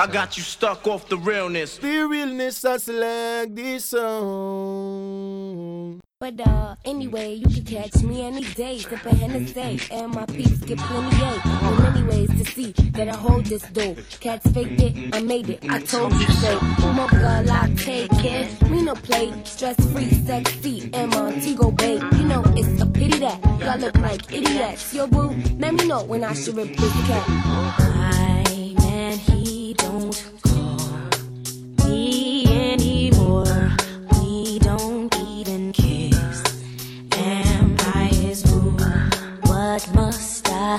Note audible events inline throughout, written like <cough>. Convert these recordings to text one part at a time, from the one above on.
I got you stuck off the realness. The realness, I select this song. But uh, anyway, you can catch me any day, sipping Hennessy, and my peeps get plenty a. Well, many ways to see that I hold this door. Cats faked it, I made it, I told you so. Mocha latte, kid, me no play, stress free, sexy, and Montego Bay. You know it's a pity that y'all look like idiots. Yo, boo, let me know when I should rip this cat. Oh, don't call me anymore. We don't even kiss. His? What must I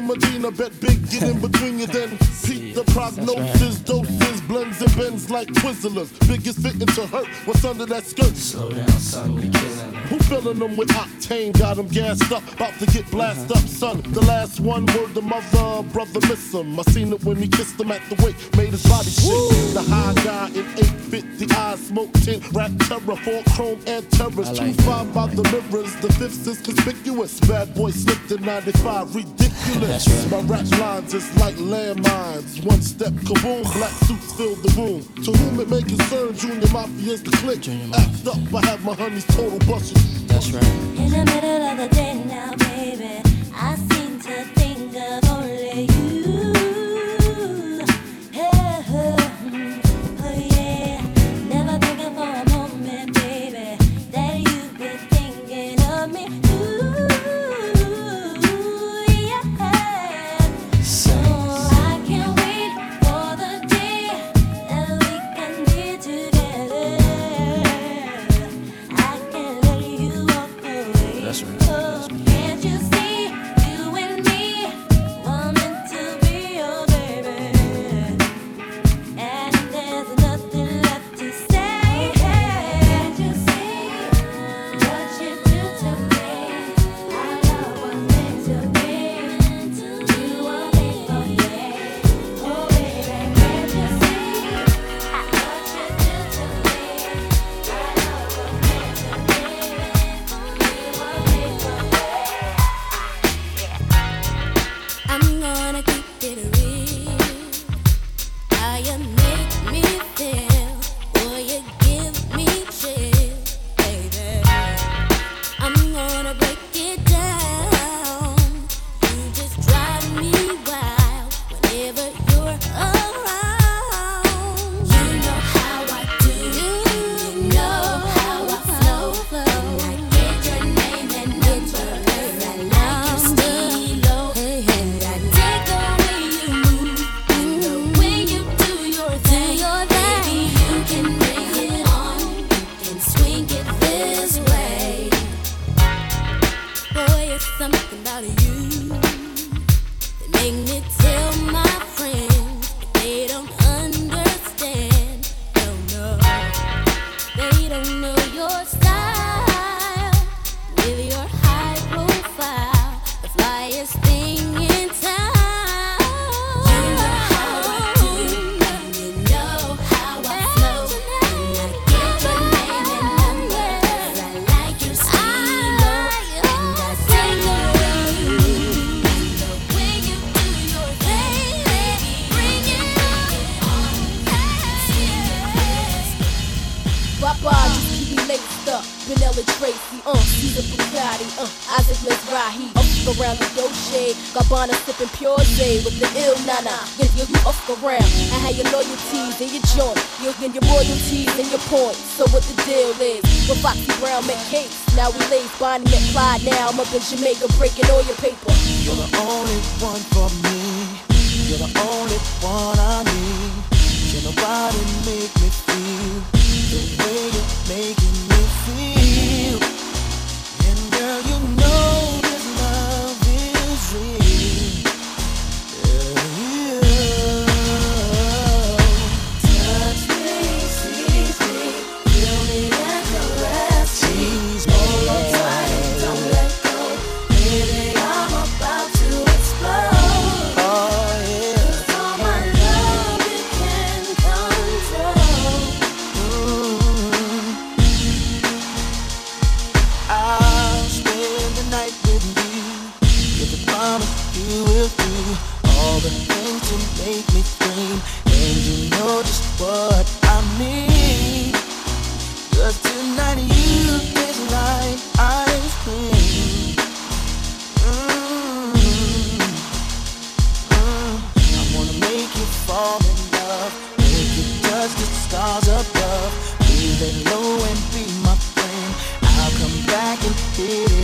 Medina, bet big, get in between you, then peep the prognosis. Twizzlers, biggest fitting to hurt. What's under that skirt? Slow down, son, we killing. Who filling them with octane? Got them gassed up, about to get blasted uh-huh. up, son. The last one, word to mother, brother, miss him. I seen it when he kissed him at the wake, made his body shake. The high guy in 850, eyes smoke 10, rap terror, four chrome and terrors. Two five by the mirrors, the fifth is conspicuous. Bad boy slipped in 95, ridiculous. My rap lines is like landmines. One step, kaboom, black suits fill the room. Two movement making serve junior mafia's the click. Act up, I have my honeys total busted. That's right. In the middle of the day now, baby. I'm up in Jamaica breaking all your paper. You're the only one for me. You're the only one I need. Can nobody make me feel the way you're making me feel? Ooh.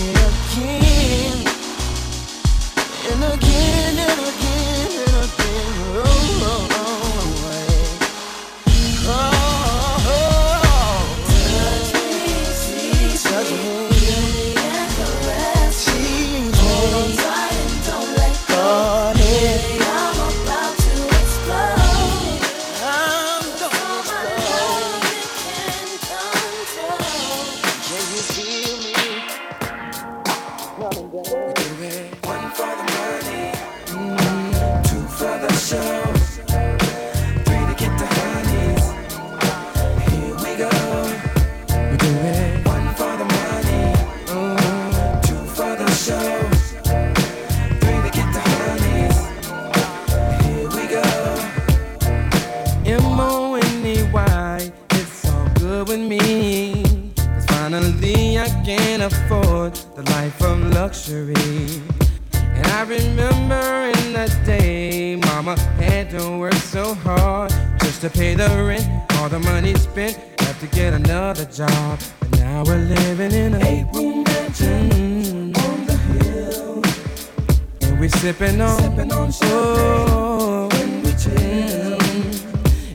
sipping on, sipping on champagne. Oh, and we chill,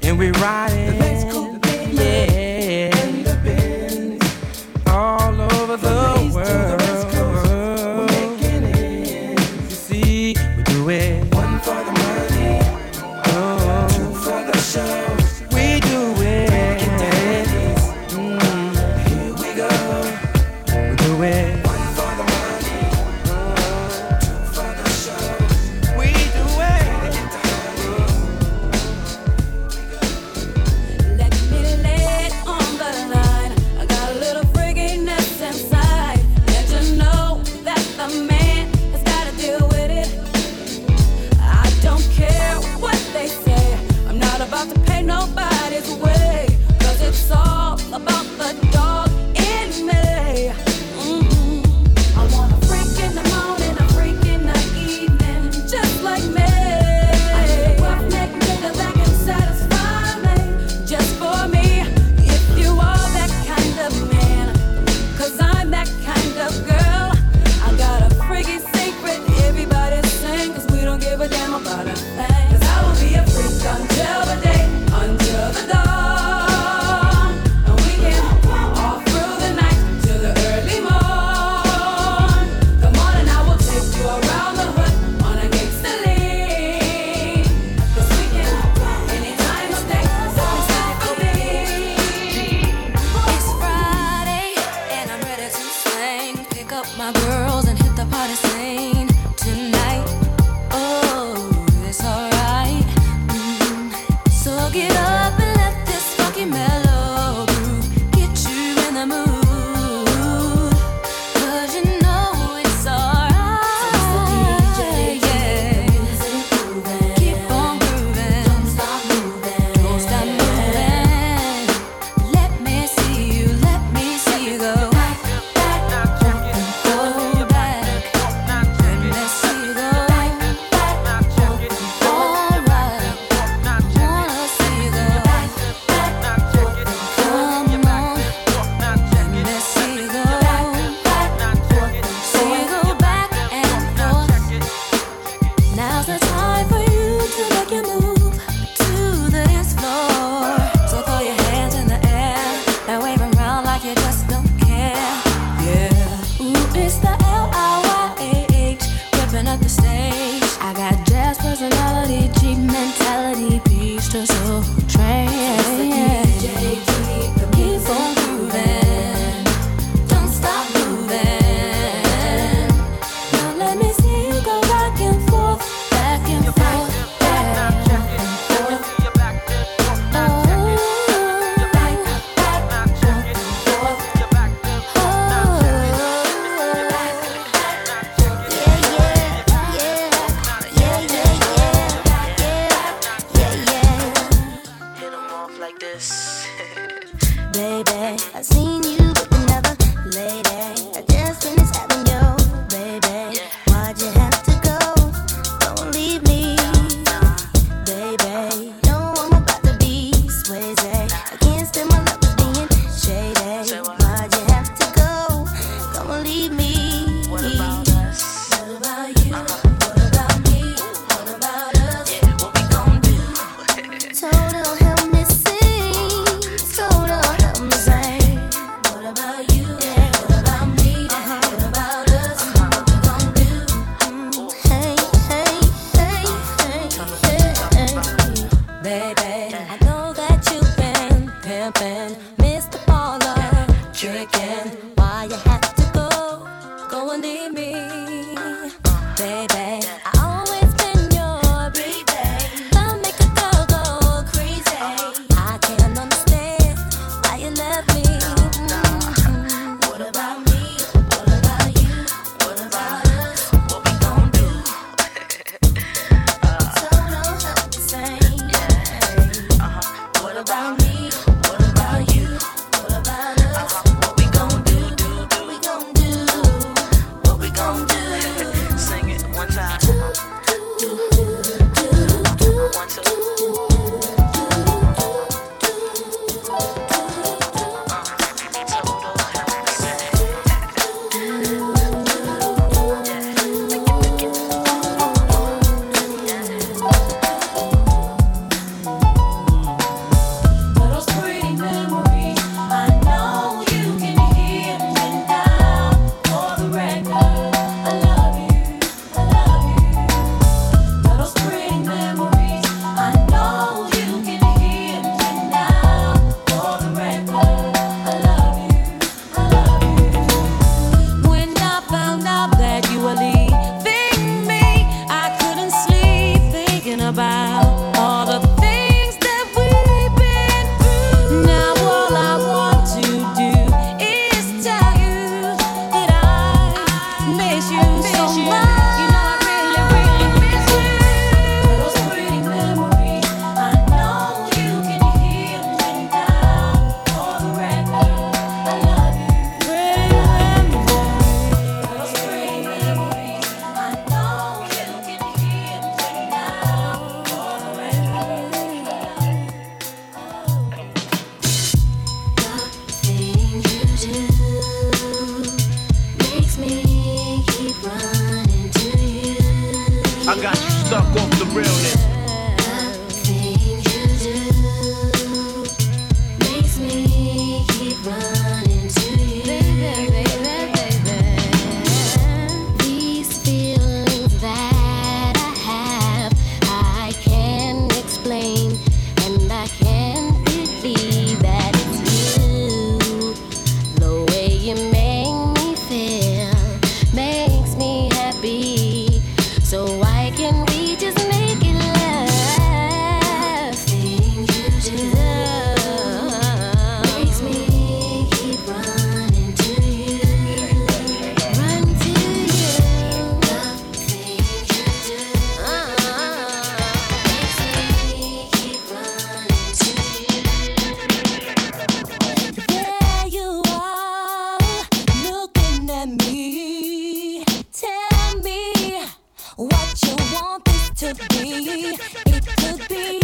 and we ride to be. It could be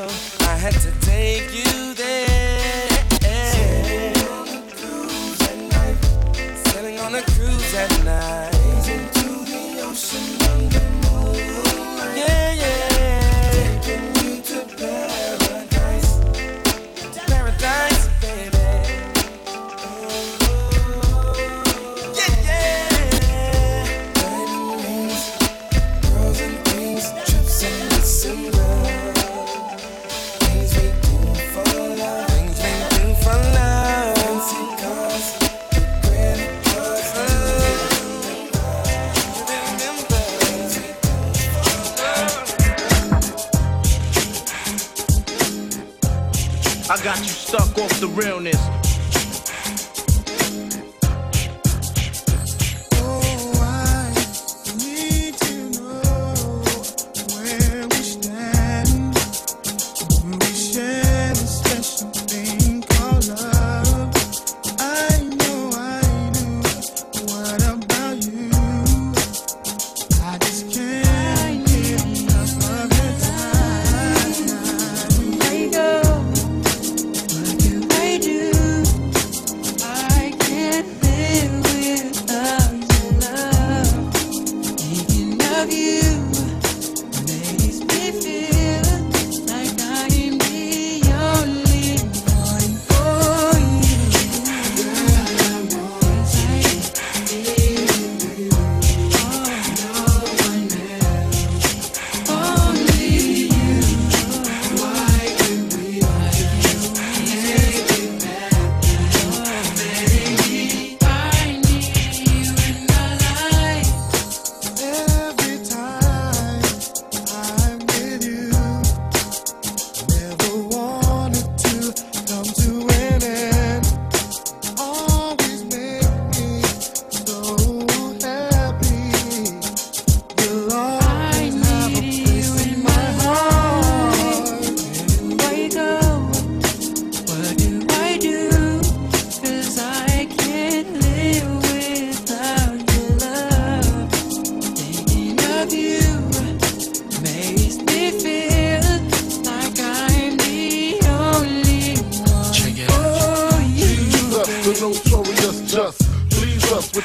I had to take you there. suck off the realness.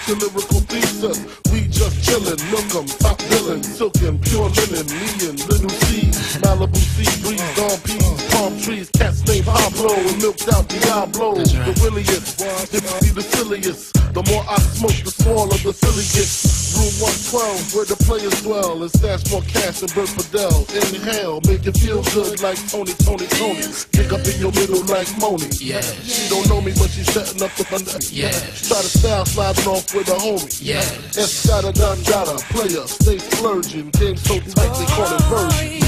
to lyrical thesis. We just chillin', look 'em, top villain, silkin', pure linen, me and Lil' Cease, Malibu sea breeze, Dom P's, palm trees, cats named Pablo, and milked out Diablo, right. the williest, be the silliest. The more I smoke, the smaller the silly gets. Room 112, where the players dwell, and stash more cash than Bert Fidel. Inhale, make it feel good like Tony, Tony, Tony your middle like Moni. Yeah. She don't know me, but she's setting up the thunder. Yeah. Try to style sliding off with a homie. Yeah. Escada, Don a player, stay splurging. Game so tight they call it version.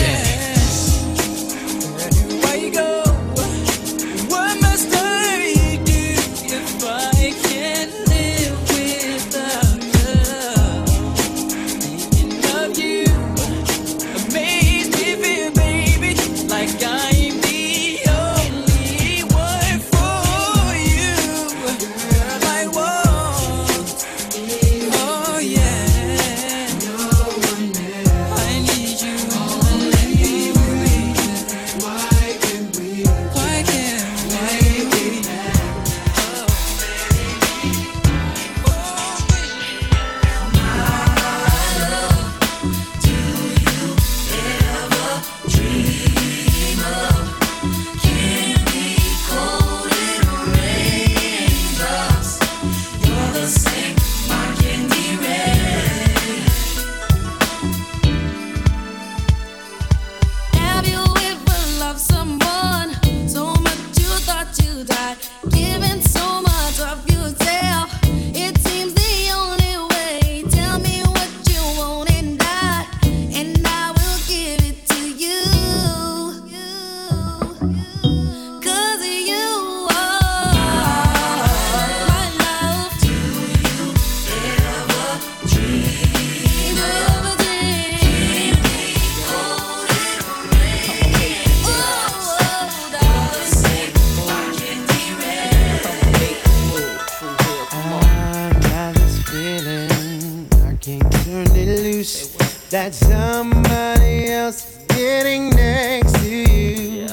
can't turn it loose. That somebody else is getting next to you.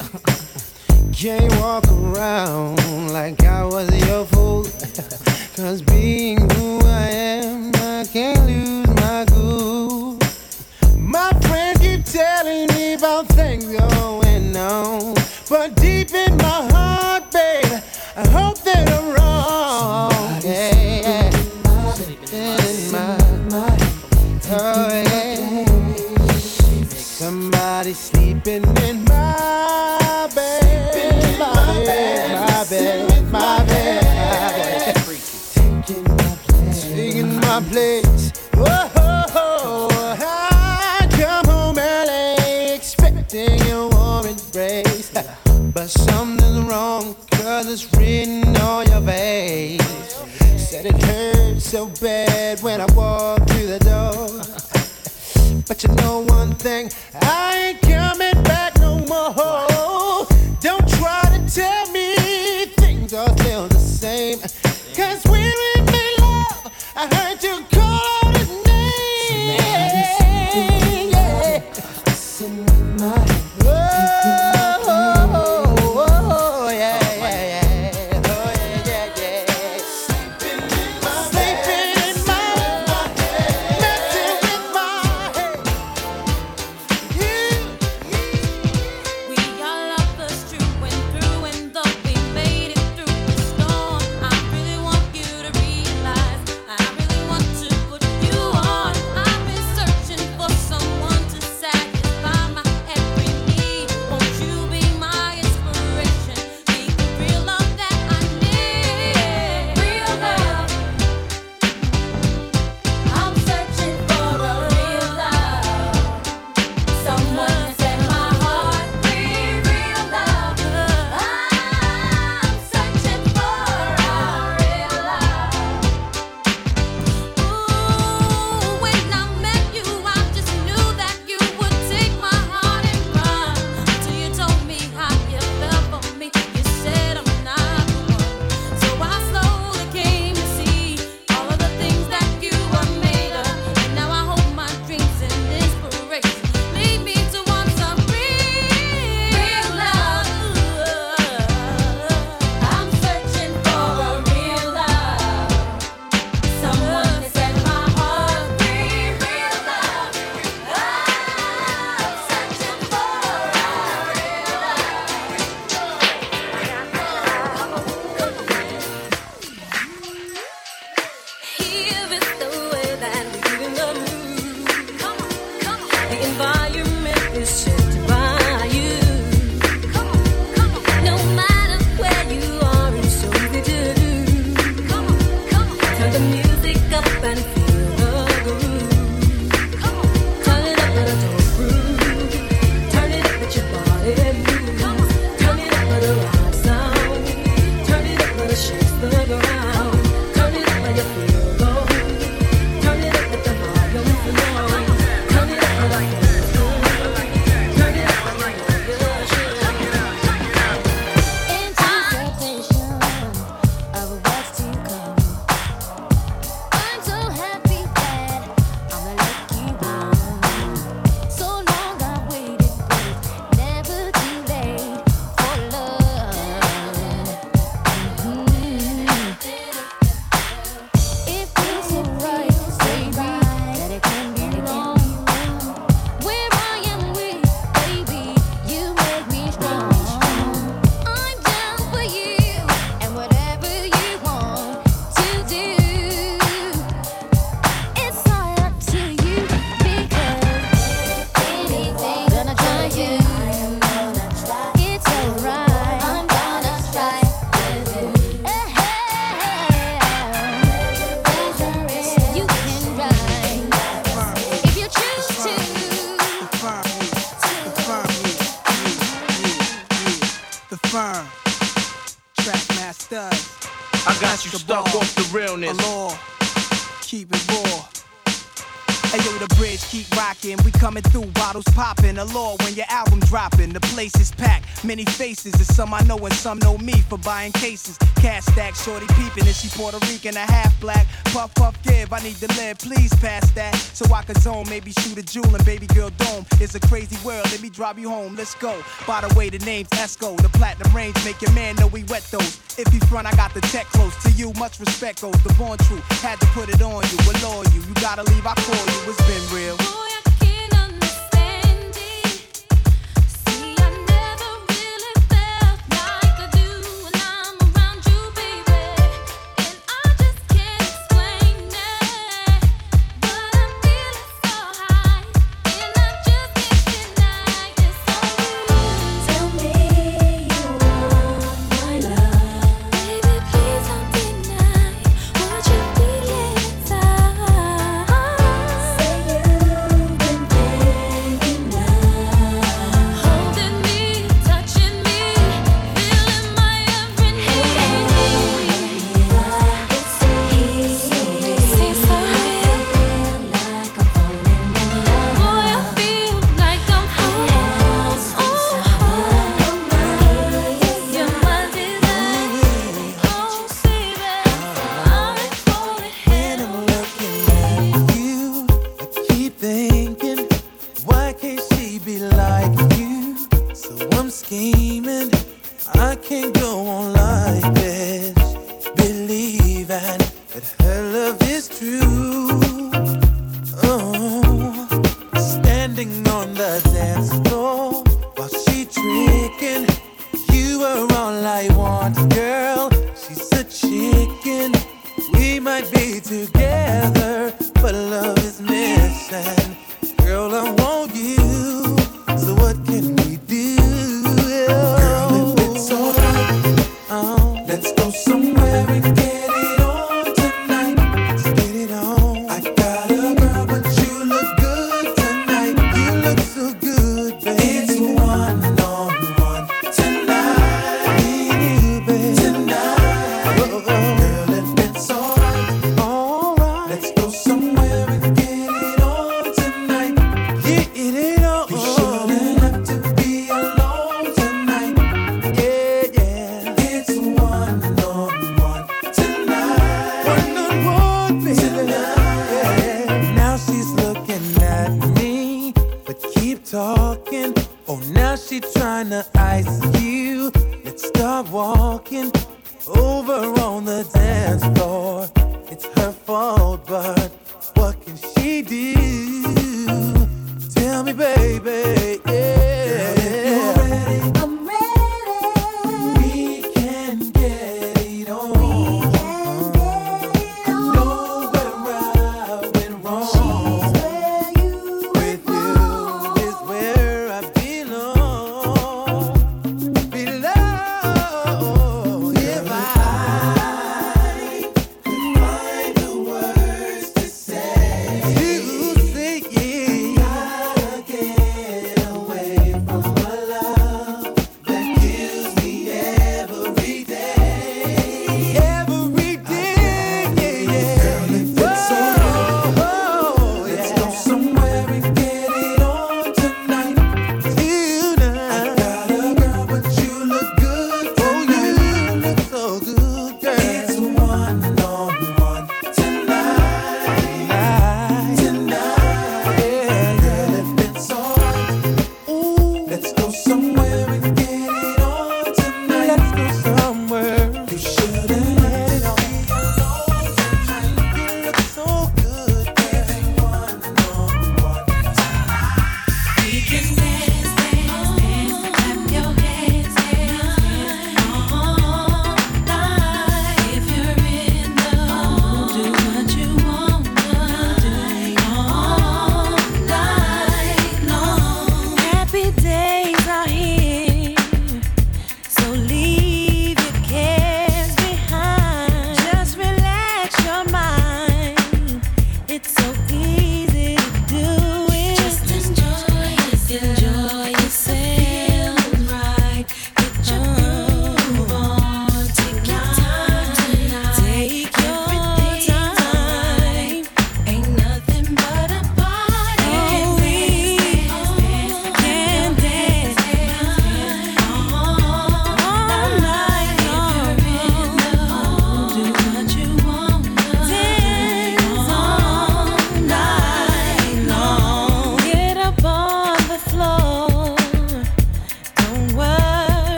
Can't walk around like I was your fool. <laughs> Cause being who I am heard you call. faces. Some I know and some know me for buying cases. Cash stack, shorty peeping. and she Puerto Rican a half black? Puff, puff, give. I need to live. Please pass that. So I can zone, maybe shoot a jewel and baby girl dome. It's a crazy world. Let me drive you home. Let's go. By the way, the name's Esco. The platinum range make your man know we wet those. If he front, I got the tech close to you. Much respect goes. The born truth. Had to put it on you. Allure you. You gotta leave. I call you. It's been real. tryna ice you. Let's start walking over on the dance floor. It's her fault, but what can she do?